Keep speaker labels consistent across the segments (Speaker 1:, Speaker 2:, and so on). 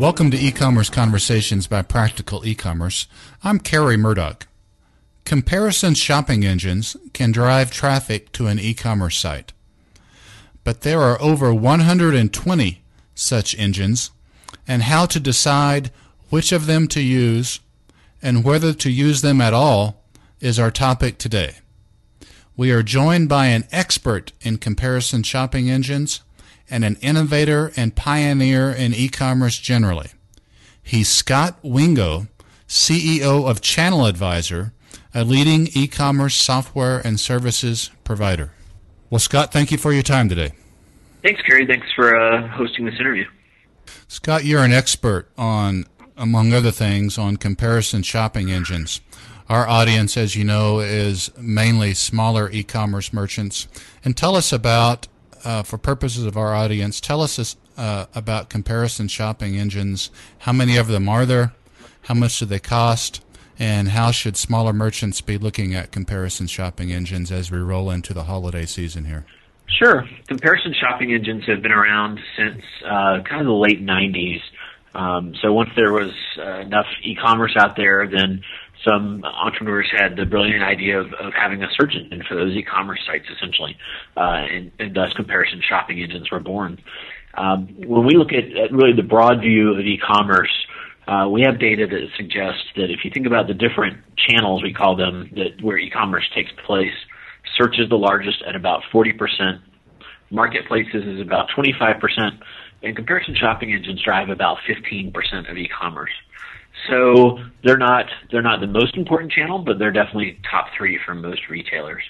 Speaker 1: Welcome to E-commerce Conversations by Practical E-commerce. I'm Kerry Murdock. Comparison shopping engines can drive traffic to an e-commerce site. But there are over 120 such engines, and how to decide which of them to use and whether to use them at all is our topic today. We are joined by an expert in comparison shopping engines and an innovator and pioneer in e-commerce generally. He's Scott Wingo, CEO of ChannelAdvisor, a leading e-commerce software and services provider. Well, Scott, thank you for your time today.
Speaker 2: Thanks, Kerry. Thanks for uh, hosting this interview.
Speaker 1: Scott, you're an expert on, among other things, on comparison shopping engines. Our audience, as you know, is mainly smaller e-commerce merchants. And tell us about uh, for purposes of our audience, tell us uh, about comparison shopping engines. How many of them are there? How much do they cost? And how should smaller merchants be looking at comparison shopping engines as we roll into the holiday season here?
Speaker 2: Sure. Comparison shopping engines have been around since uh, kind of the late 90s. Um, so once there was uh, enough e-commerce out there, then some entrepreneurs had the brilliant idea of, of having a search engine for those e-commerce sites, essentially, uh, and, and, thus comparison shopping engines were born. Um, when we look at, at, really the broad view of e-commerce, uh, we have data that suggests that if you think about the different channels, we call them, that where e-commerce takes place, search is the largest at about 40%, marketplaces is about 25%, and comparison shopping engines drive about 15% of e-commerce. So they're not they're not the most important channel, but they're definitely top three for most retailers.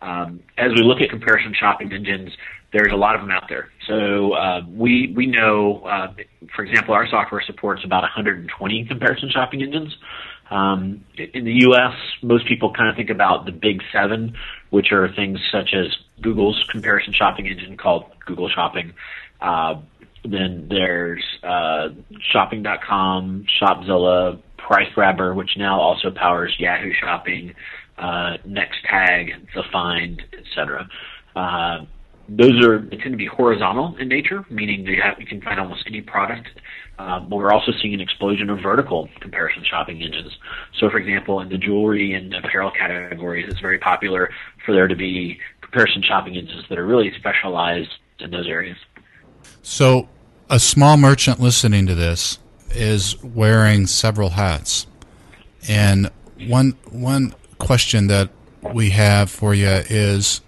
Speaker 2: Um, as we look at comparison shopping engines, there's a lot of them out there. So uh, we we know, uh, for example, our software supports about 120 comparison shopping engines. Um, in the U.S., most people kind of think about the big seven, which are things such as Google's comparison shopping engine called Google Shopping, uh, then there's uh, Shopping.com, Shopzilla, PriceGrabber, which now also powers Yahoo Shopping, uh, Nextag, The Find, etc. Uh, those are they tend to be horizontal in nature, meaning you, have, you can find almost any product. Uh, but we're also seeing an explosion of vertical comparison shopping engines. So, for example, in the jewelry and apparel categories, it's very popular for there to be comparison shopping engines that are really specialized in those areas.
Speaker 1: So, a small merchant listening to this is wearing several hats. And one one question that we have for you is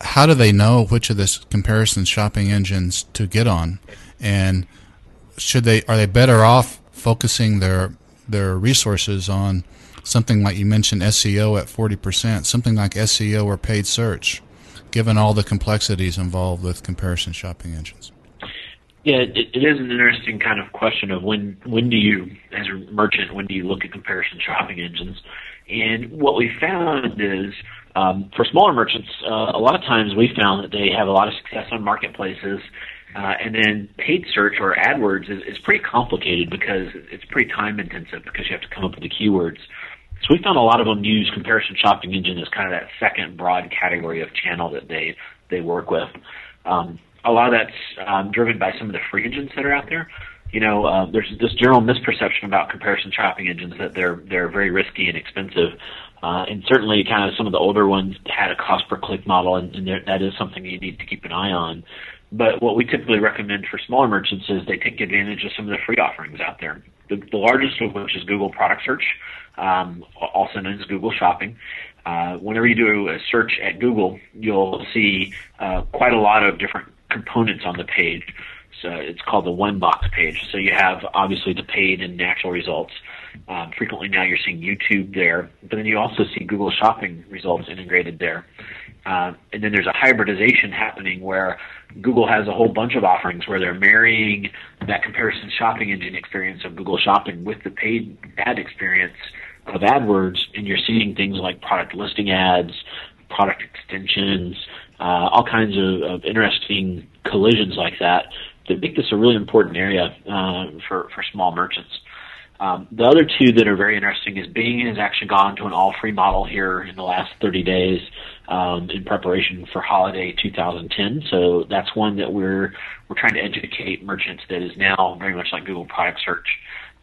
Speaker 1: how do they know which of this comparison shopping engines to get on and should they are they better off focusing their their resources on something like you mentioned SEO at 40%, something like SEO or paid search given all the complexities involved with comparison shopping engines?
Speaker 2: Yeah, it, it is an interesting kind of question of when when do you, as a merchant, when do you look at comparison shopping engines? And what we found is um, for smaller merchants, uh, a lot of times we found that they have a lot of success on marketplaces. Uh, and then paid search or AdWords is, is pretty complicated because it's pretty time intensive because you have to come up with the keywords. So we found a lot of them use comparison shopping engine as kind of that second broad category of channel that they they work with. Um, a lot of that's um, driven by some of the free engines that are out there. You know, uh, there's this general misperception about comparison shopping engines that they're they're very risky and expensive, uh, and certainly kind of some of the older ones had a cost per click model, and, and that is something you need to keep an eye on. But what we typically recommend for smaller merchants is they take advantage of some of the free offerings out there. The, the largest of which is Google Product Search, um, also known as Google Shopping. Uh, whenever you do a search at Google, you'll see uh, quite a lot of different components on the page. So it's called the one box page. So you have obviously the paid and natural results. Um, frequently now you're seeing YouTube there, but then you also see Google Shopping results integrated there. Uh, and then there's a hybridization happening where Google has a whole bunch of offerings where they're marrying that comparison shopping engine experience of Google Shopping with the paid ad experience of AdWords, and you're seeing things like product listing ads, product extensions, uh, all kinds of, of interesting collisions like that that make this a really important area uh, for for small merchants. Um, the other two that are very interesting is Bing has actually gone to an all-free model here in the last 30 days um, in preparation for holiday 2010. So that's one that we're we're trying to educate merchants that is now very much like Google Product Search.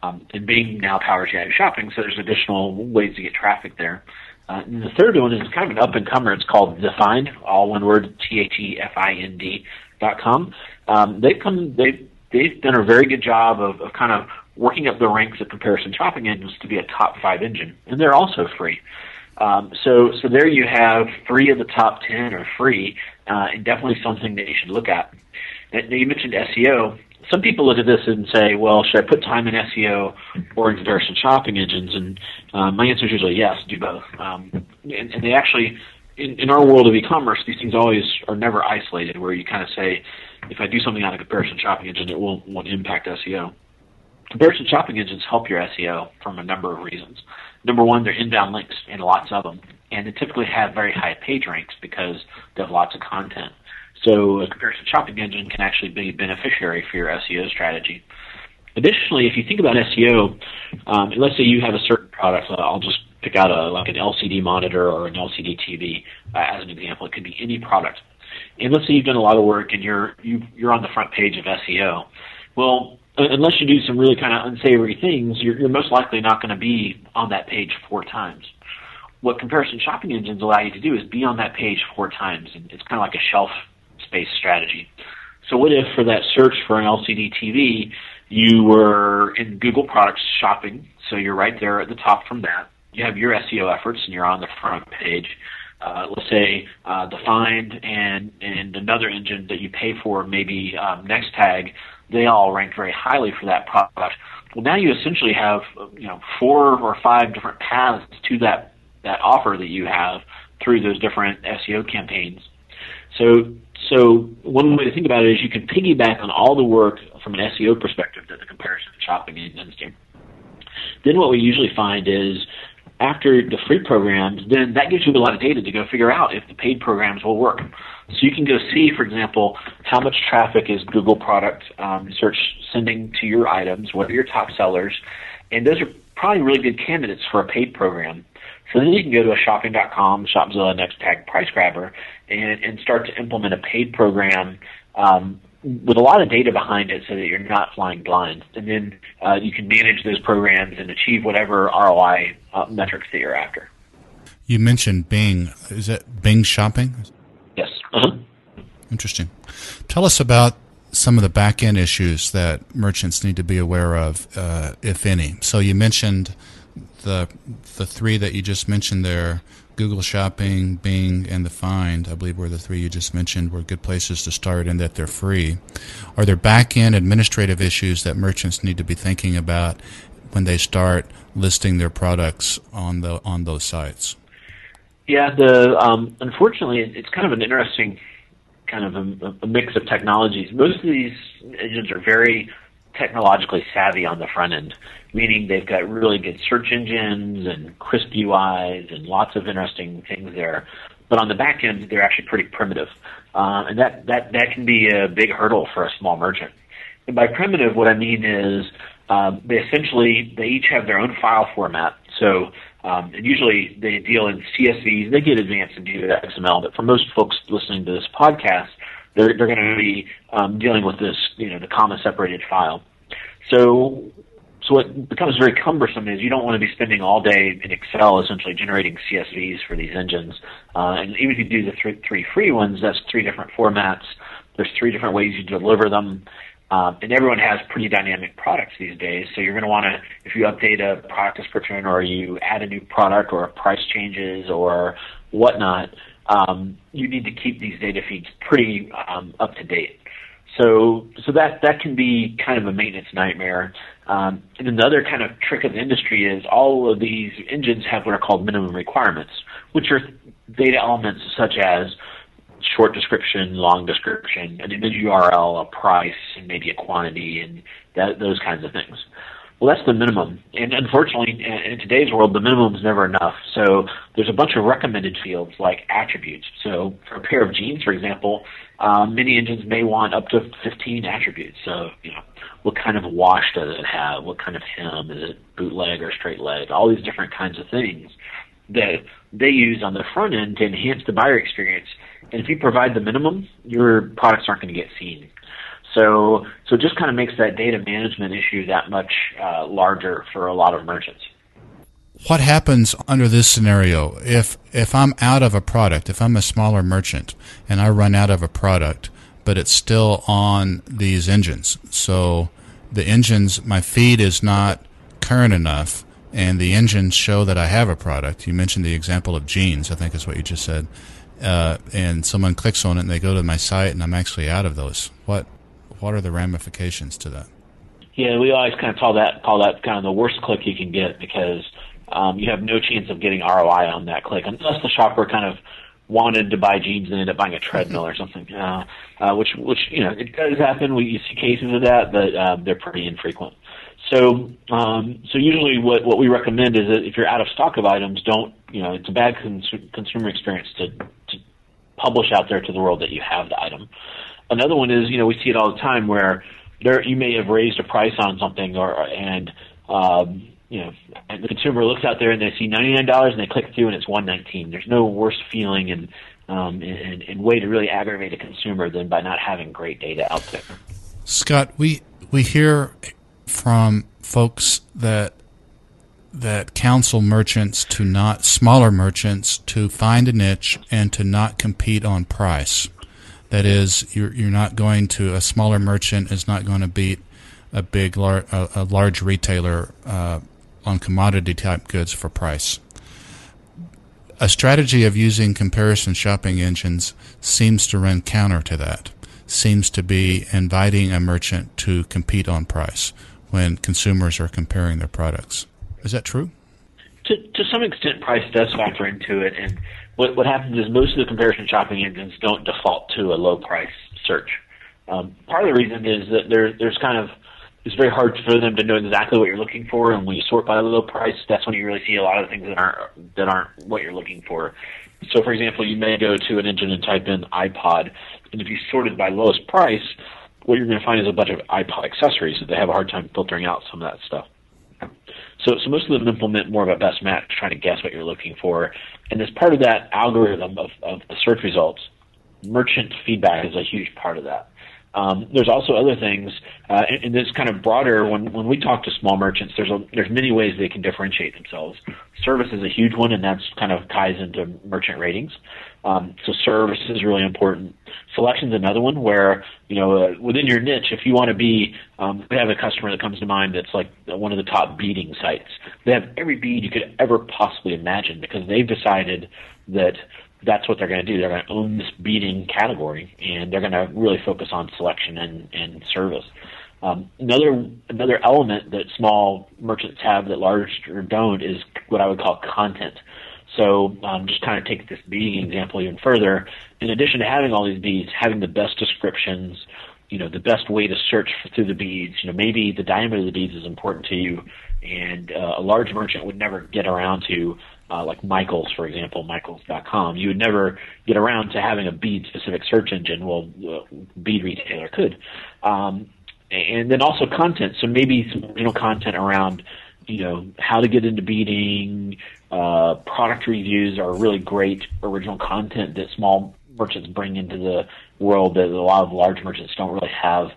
Speaker 2: Um, and Bing now powers Yahoo Shopping, so there's additional ways to get traffic there. Uh, and the third one is kind of an up and comer. It's called Thefind, all one word, T H E F I N D dot com. Um, they've come, they they've done a very good job of, of kind of working up the ranks of comparison shopping engines to be a top five engine, and they're also free. Um, so, so there you have three of the top ten are free, uh, and definitely something that you should look at. Now, you mentioned SEO. Some people look at this and say, "Well, should I put time in SEO or in comparison shopping engines?" And uh, my answer is usually yes, do both. Um, and, and they actually, in, in our world of e-commerce, these things always are never isolated. Where you kind of say, if I do something on a comparison shopping engine, it won't, won't impact SEO. Comparison shopping engines help your SEO from a number of reasons. Number one, they're inbound links and lots of them, and they typically have very high page ranks because they have lots of content. So a comparison shopping engine can actually be a beneficiary for your SEO strategy. Additionally, if you think about SEO, um, let's say you have a certain product, uh, I'll just pick out a like an LCD monitor or an LCD TV uh, as an example. It could be any product. And let's say you've done a lot of work and you're you, you're on the front page of SEO. Well, unless you do some really kind of unsavory things, you're, you're most likely not going to be on that page four times. What comparison shopping engines allow you to do is be on that page four times, and it's kind of like a shelf space strategy. So, what if for that search for an LCD TV, you were in Google Products Shopping, so you're right there at the top from that. You have your SEO efforts, and you're on the front page. Uh, let's say uh, Thefind and and another engine that you pay for, maybe um, Nextag, they all rank very highly for that product. Well, now you essentially have you know four or five different paths to that that offer that you have through those different SEO campaigns. So so one way to think about it is you can piggyback on all the work from an SEO perspective that the comparison shopping engines do. Then what we usually find is after the free programs, then that gives you a lot of data to go figure out if the paid programs will work. So you can go see, for example, how much traffic is Google product um, search sending to your items, what are your top sellers, and those are probably really good candidates for a paid program. So then you can go to a shopping.com, Shopzilla, Nextag, PriceGrabber, and, and start to implement a paid program um, with a lot of data behind it so that you're not flying blind. And then uh, you can manage those programs and achieve whatever ROI uh, metrics that you're after.
Speaker 1: You mentioned Bing. Is that Bing Shopping?
Speaker 2: Yes. Uh-huh.
Speaker 1: Interesting. Tell us about some of the back end issues that merchants need to be aware of, uh, if any. So you mentioned the the three that you just mentioned there Google Shopping, Bing, and the Find, I believe were the three you just mentioned, were good places to start and that they're free. Are there back end administrative issues that merchants need to be thinking about when they start listing their products on the on those sites?
Speaker 2: Yeah, the um, unfortunately, it's kind of an interesting kind of a, a mix of technologies. Most of these engines are very technologically savvy on the front end, meaning they've got really good search engines and crisp UIs and lots of interesting things there. But on the back end, they're actually pretty primitive, uh, and that that that can be a big hurdle for a small merchant. And by primitive, what I mean is um, they essentially they each have their own file format. So um, and usually they deal in CSVs. They get advanced and into XML, but for most folks listening to this podcast, they're they're going to be um, dealing with this, you know, the comma separated file. So so what becomes very cumbersome is you don't want to be spending all day in Excel essentially generating CSVs for these engines. Uh, and even if you do the three, three free ones, that's three different formats. There's three different ways you deliver them. Um, and everyone has pretty dynamic products these days. So you're going to want to, if you update a product description or you add a new product or price changes or whatnot, um, you need to keep these data feeds pretty um, up to date. So, so that that can be kind of a maintenance nightmare. Um, and another kind of trick of the industry is all of these engines have what are called minimum requirements, which are data elements such as short description, long description, an image URL, a price, and maybe a quantity, and that, those kinds of things. Well, that's the minimum. And unfortunately, in today's world, the minimum is never enough. So there's a bunch of recommended fields like attributes. So for a pair of jeans, for example, um, many engines may want up to 15 attributes. So, you know, what kind of wash does it have? What kind of hem? Is it bootleg or straight leg? All these different kinds of things that they use on the front end to enhance the buyer experience. And if you provide the minimum, your products aren't going to get seen. So, so it just kind of makes that data management issue that much uh, larger for a lot of merchants.
Speaker 1: What happens under this scenario if if I'm out of a product, if I'm a smaller merchant and I run out of a product, but it's still on these engines? So the engines, my feed is not current enough, and the engines show that I have a product. You mentioned the example of jeans, I think is what you just said. Uh, and someone clicks on it and they go to my site and I'm actually out of those. What what are the ramifications to that?
Speaker 2: Yeah, we always kind of call that call that kind of the worst click you can get because um, you have no chance of getting ROI on that click unless the shopper kind of wanted to buy jeans and ended up buying a treadmill or something. Uh, uh, which which you know it does happen. We you see cases of that, but uh, they're pretty infrequent. So um, so usually what what we recommend is that if you're out of stock of items, don't you know it's a bad cons- consumer experience to publish out there to the world that you have the item. Another one is, you know, we see it all the time where there you may have raised a price on something, or and um, you know, and the consumer looks out there and they see ninety nine dollars and they click through and it's one nineteen. There's no worse feeling and um, and, and way to really aggravate a consumer than by not having great data out there.
Speaker 1: Scott, we we hear from folks that that counsel merchants to not smaller merchants to find a niche and to not compete on price. That is, you're you're not going to a smaller merchant is not going to beat a big lar- a, a large retailer uh, on commodity type goods for price. A strategy of using comparison shopping engines seems to run counter to that. Seems to be inviting a merchant to compete on price when consumers are comparing their products. Is that true?
Speaker 2: To, to some extent, price does factor into it, and what what happens is most of the comparison shopping engines don't default to a low price search. Um, part of the reason is that there there's kind of it's very hard for them to know exactly what you're looking for, and when you sort by low price, that's when you really see a lot of things that aren't that aren't what you're looking for. So, for example, you may go to an engine and type in iPod, and if you sort it by lowest price, what you're going to find is a bunch of iPod accessories that they have a hard time filtering out some of that stuff. So, so most of them implement more of a best match, trying to guess what you're looking for. And as part of that algorithm of, of the search results, merchant feedback is a huge part of that. Um, there's also other things, uh, this kind of broader. When when we talk to small merchants, there's a, there's many ways they can differentiate themselves. Service is a huge one, and that's kind of ties into merchant ratings. Um, so service is really important. Selection is another one where you know uh, within your niche, if you want to be, um, we have a customer that comes to mind that's like one of the top beading sites. They have every bead you could ever possibly imagine because they've decided that that's what they're going to do. They're going to own this beading category, and they're going to really focus on selection and, and service. Um, another another element that small merchants have that large or don't is what I would call content. So um, just kind of take this beading example even further. In addition to having all these beads, having the best descriptions, you know, the best way to search through the beads. You know, maybe the diameter of the beads is important to you, and uh, a large merchant would never get around to uh, like Michaels, for example, Michaels.com. You would never get around to having a bead specific search engine. Well, uh, bead retailer could. Um, and then also content. So maybe some original content around, you know, how to get into beading, uh, product reviews are really great original content that small merchants bring into the world that a lot of large merchants don't really have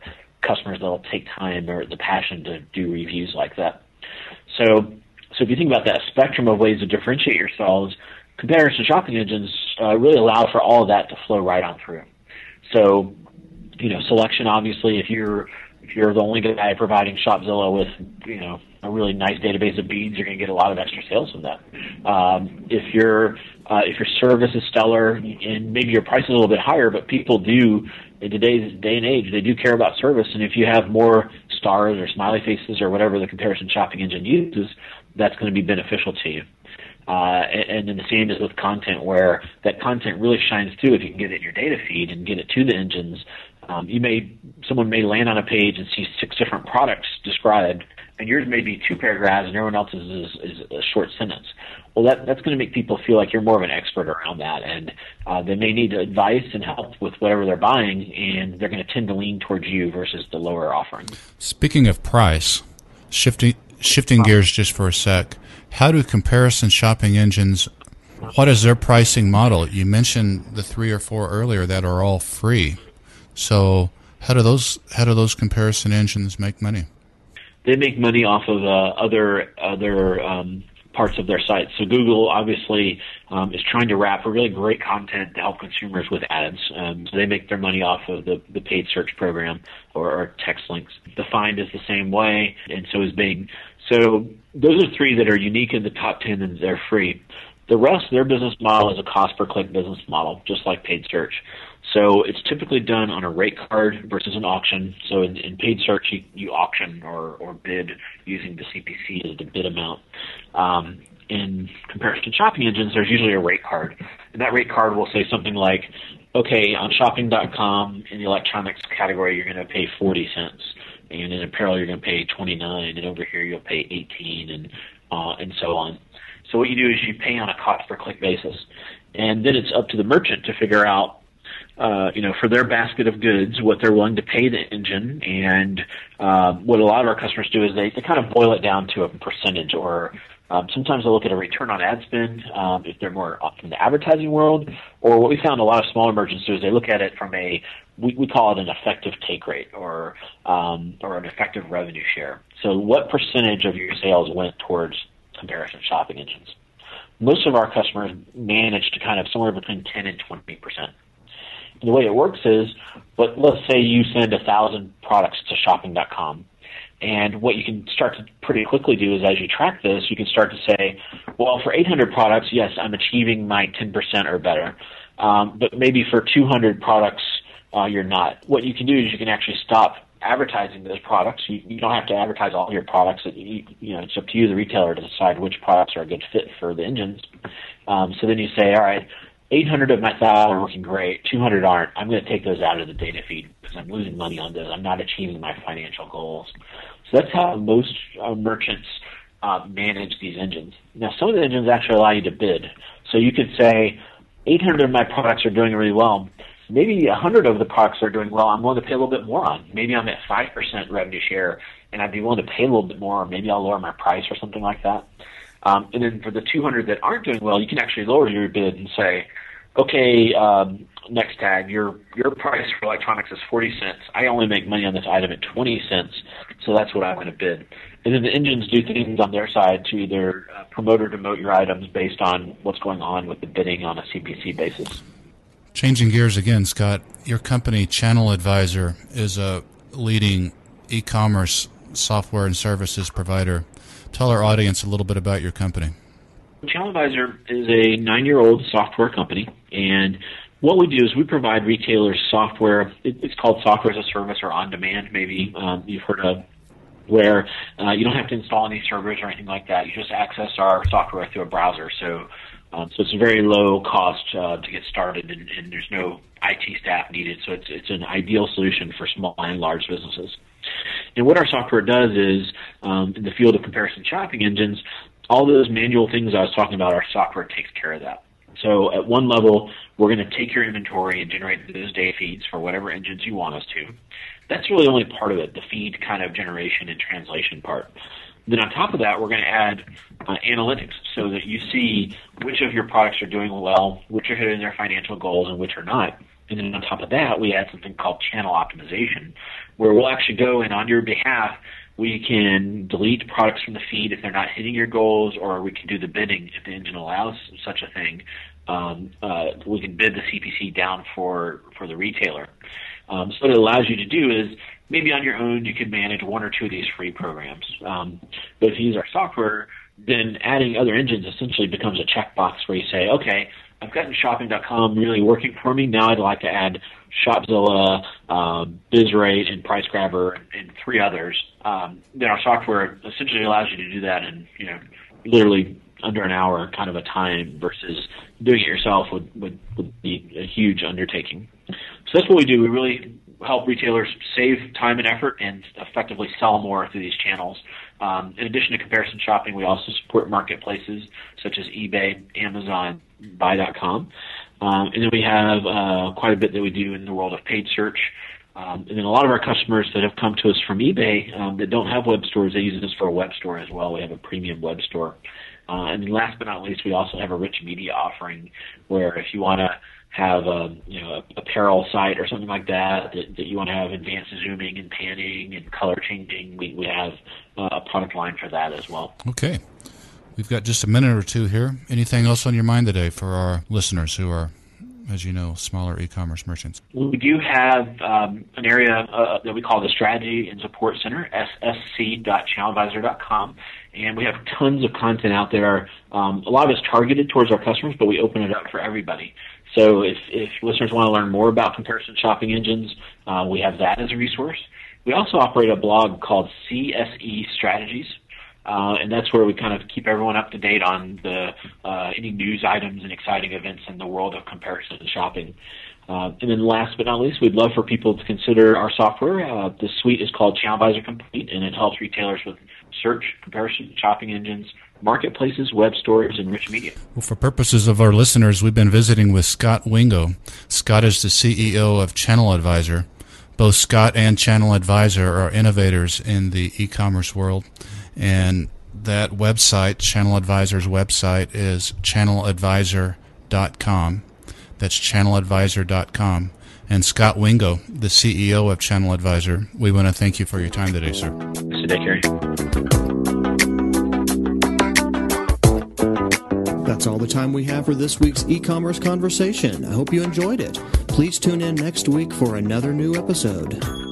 Speaker 2: customers that'll take time or the passion to do reviews like that. So so if you think about that spectrum of ways to differentiate yourselves, comparison shopping engines uh, really allow for all of that to flow right on through. So, you know, selection obviously, if you're if you're the only guy providing Shopzilla with, you know, a really nice database of beads, you're going to get a lot of extra sales from that. Um, if your uh, if your service is stellar and maybe your price is a little bit higher, but people do in today's day and age, they do care about service. And if you have more stars or smiley faces or whatever the comparison shopping engine uses, that's going to be beneficial to you. Uh, and, and then the same is with content, where that content really shines through if you can get it in your data feed and get it to the engines. Um, you may someone may land on a page and see six different products described, and yours may be two paragraphs, and everyone else's is, is a short sentence. Well, that that's going to make people feel like you're more of an expert around that, and uh, they may need advice and help with whatever they're buying, and they're going to tend to lean towards you versus the lower offering.
Speaker 1: Speaking of price, shifting shifting gears just for a sec, how do comparison shopping engines? What is their pricing model? You mentioned the three or four earlier that are all free. So how do those how do those comparison engines make money?
Speaker 2: They make money off of uh, other other um, parts of their site. So Google obviously um, is trying to wrap really great content to help consumers with ads. Um, so they make their money off of the, the paid search program or, or text links. The Find is the same way, and so is Bing. So those are three that are unique in the top 10 and they're free. The rest, their business model is a cost per click business model, just like paid search. So it's typically done on a rate card versus an auction. So in, in paid search, you, you auction or, or bid using the CPC as the bid amount. Um, in comparison to shopping engines, there's usually a rate card. And that rate card will say something like, okay, on shopping.com in the electronics category, you're going to pay 40 cents. And in apparel, you're going to pay 29. And over here, you'll pay 18 and, uh, and so on. So what you do is you pay on a cost per click basis. And then it's up to the merchant to figure out uh, you know, for their basket of goods, what they're willing to pay the engine, and uh, what a lot of our customers do is they, they kind of boil it down to a percentage, or um, sometimes they'll look at a return on ad spend um, if they're more in the advertising world, or what we found a lot of smaller merchants do is they look at it from a we, we call it an effective take rate or um, or an effective revenue share. So, what percentage of your sales went towards comparison shopping engines? Most of our customers manage to kind of somewhere between 10 and 20 percent the way it works is, but let's say you send a thousand products to shopping.com. And what you can start to pretty quickly do is as you track this, you can start to say, well, for 800 products, yes, I'm achieving my 10% or better. Um, but maybe for 200 products, uh, you're not. What you can do is you can actually stop advertising those products. You, you don't have to advertise all your products. You, you know, it's up to you, the retailer, to decide which products are a good fit for the engines. Um, so then you say, all right, 800 of my 1,000 are working great. 200 aren't. I'm going to take those out of the data feed because I'm losing money on those. I'm not achieving my financial goals. So that's how most uh, merchants uh, manage these engines. Now, some of the engines actually allow you to bid. So you could say, 800 of my products are doing really well. Maybe a 100 of the products are doing well. I'm willing to pay a little bit more on. Maybe I'm at 5% revenue share, and I'd be willing to pay a little bit more, or maybe I'll lower my price or something like that. Um, and then for the 200 that aren't doing well, you can actually lower your bid and say, okay, um, Nextag, your your price for electronics is 40 cents. I only make money on this item at 20 cents, so that's what I'm going to bid. And then the engines do things on their side to either uh, promote or demote your items based on what's going on with the bidding on a CPC basis.
Speaker 1: Changing gears again, Scott, your company, ChannelAdvisor, is a leading e commerce software and services provider. Tell our audience a little bit about your company.
Speaker 2: ChannelAdvisor is a nine-year-old software company, and what we do is we provide retailers software. It's called software as a service or on demand. Maybe um, you've heard of where uh, you don't have to install any servers or anything like that. You just access our software through a browser. So, um, so it's a very low cost uh, to get started, and, and there's no IT staff needed. So it's it's an ideal solution for small and large businesses. And what our software does is, um, in the field of comparison shopping engines, all those manual things I was talking about, our software takes care of that. So at one level, we're going to take your inventory and generate those data feeds for whatever engines you want us to. That's really only part of it, the feed kind of generation and translation part. Then on top of that, we're going to add uh, analytics so that you see which of your products are doing well, which are hitting their financial goals, and which are not. And then on top of that, we add something called channel optimization, where we'll actually go and on your behalf, we can delete products from the feed if they're not hitting your goals, or we can do the bidding if the engine allows such a thing. Um, uh, we can bid the CPC down for for the retailer. Um, so what it allows you to do is maybe on your own you could manage one or two of these free programs. Um, but if you use our software, then adding other engines essentially becomes a checkbox where you say, okay, I've gotten shopping.com really working for me. Now I'd like to add Shopzilla, um, BizRate, and PriceGrabber, and, and three others. Um, then our software essentially allows you to do that in, you know, literally under an hour kind of a time versus doing it yourself would, would, would be a huge undertaking. So that's what we do. We really help retailers save time and effort and effectively sell more through these channels. Um, in addition to comparison shopping, we also support marketplaces such as eBay, Amazon, Buy.com. Um, and then we have uh, quite a bit that we do in the world of paid search. Um, and then a lot of our customers that have come to us from eBay um, that don't have web stores, they use us for a web store as well. We have a premium web store. Uh, and last but not least, we also have a rich media offering where if you want to have a you know a apparel site or something like that that, that you want to have advanced zooming and panning and color changing, we, we have uh, a product line for that as well.
Speaker 1: Okay. We've got just a minute or two here. Anything else on your mind today for our listeners who are, as you know, smaller e-commerce merchants?
Speaker 2: We do have um, an area uh, that we call the Strategy and Support Center, ssc.channeladvisor.com, and we have tons of content out there. Um, a lot of it's targeted towards our customers, but we open it up for everybody. So if, if listeners want to learn more about comparison shopping engines, uh, we have that as a resource. We also operate a blog called CSE Strategies, uh, and that's where we kind of keep everyone up to date on the uh, any news items and exciting events in the world of comparison shopping. Uh, and then last but not least, we'd love for people to consider our software. Uh, the suite is called ChannelAdvisor Complete, and it helps retailers with search, comparison, shopping engines, marketplaces, web stores, and rich media.
Speaker 1: Well, for purposes of our listeners, we've been visiting with Scott Wingo. Scott is the CEO of ChannelAdvisor. Both Scott and ChannelAdvisor are innovators in the e-commerce world, and that website, ChannelAdvisor's website, is channeladvisor.com. That's channeladvisor.com. And Scott Wingo, the CEO of ChannelAdvisor, we want to thank you for your time today, sir.
Speaker 2: Today, Kerry.
Speaker 3: That's all the time we have for this week's e-commerce conversation. I hope you enjoyed it. Please tune in next week for another new episode.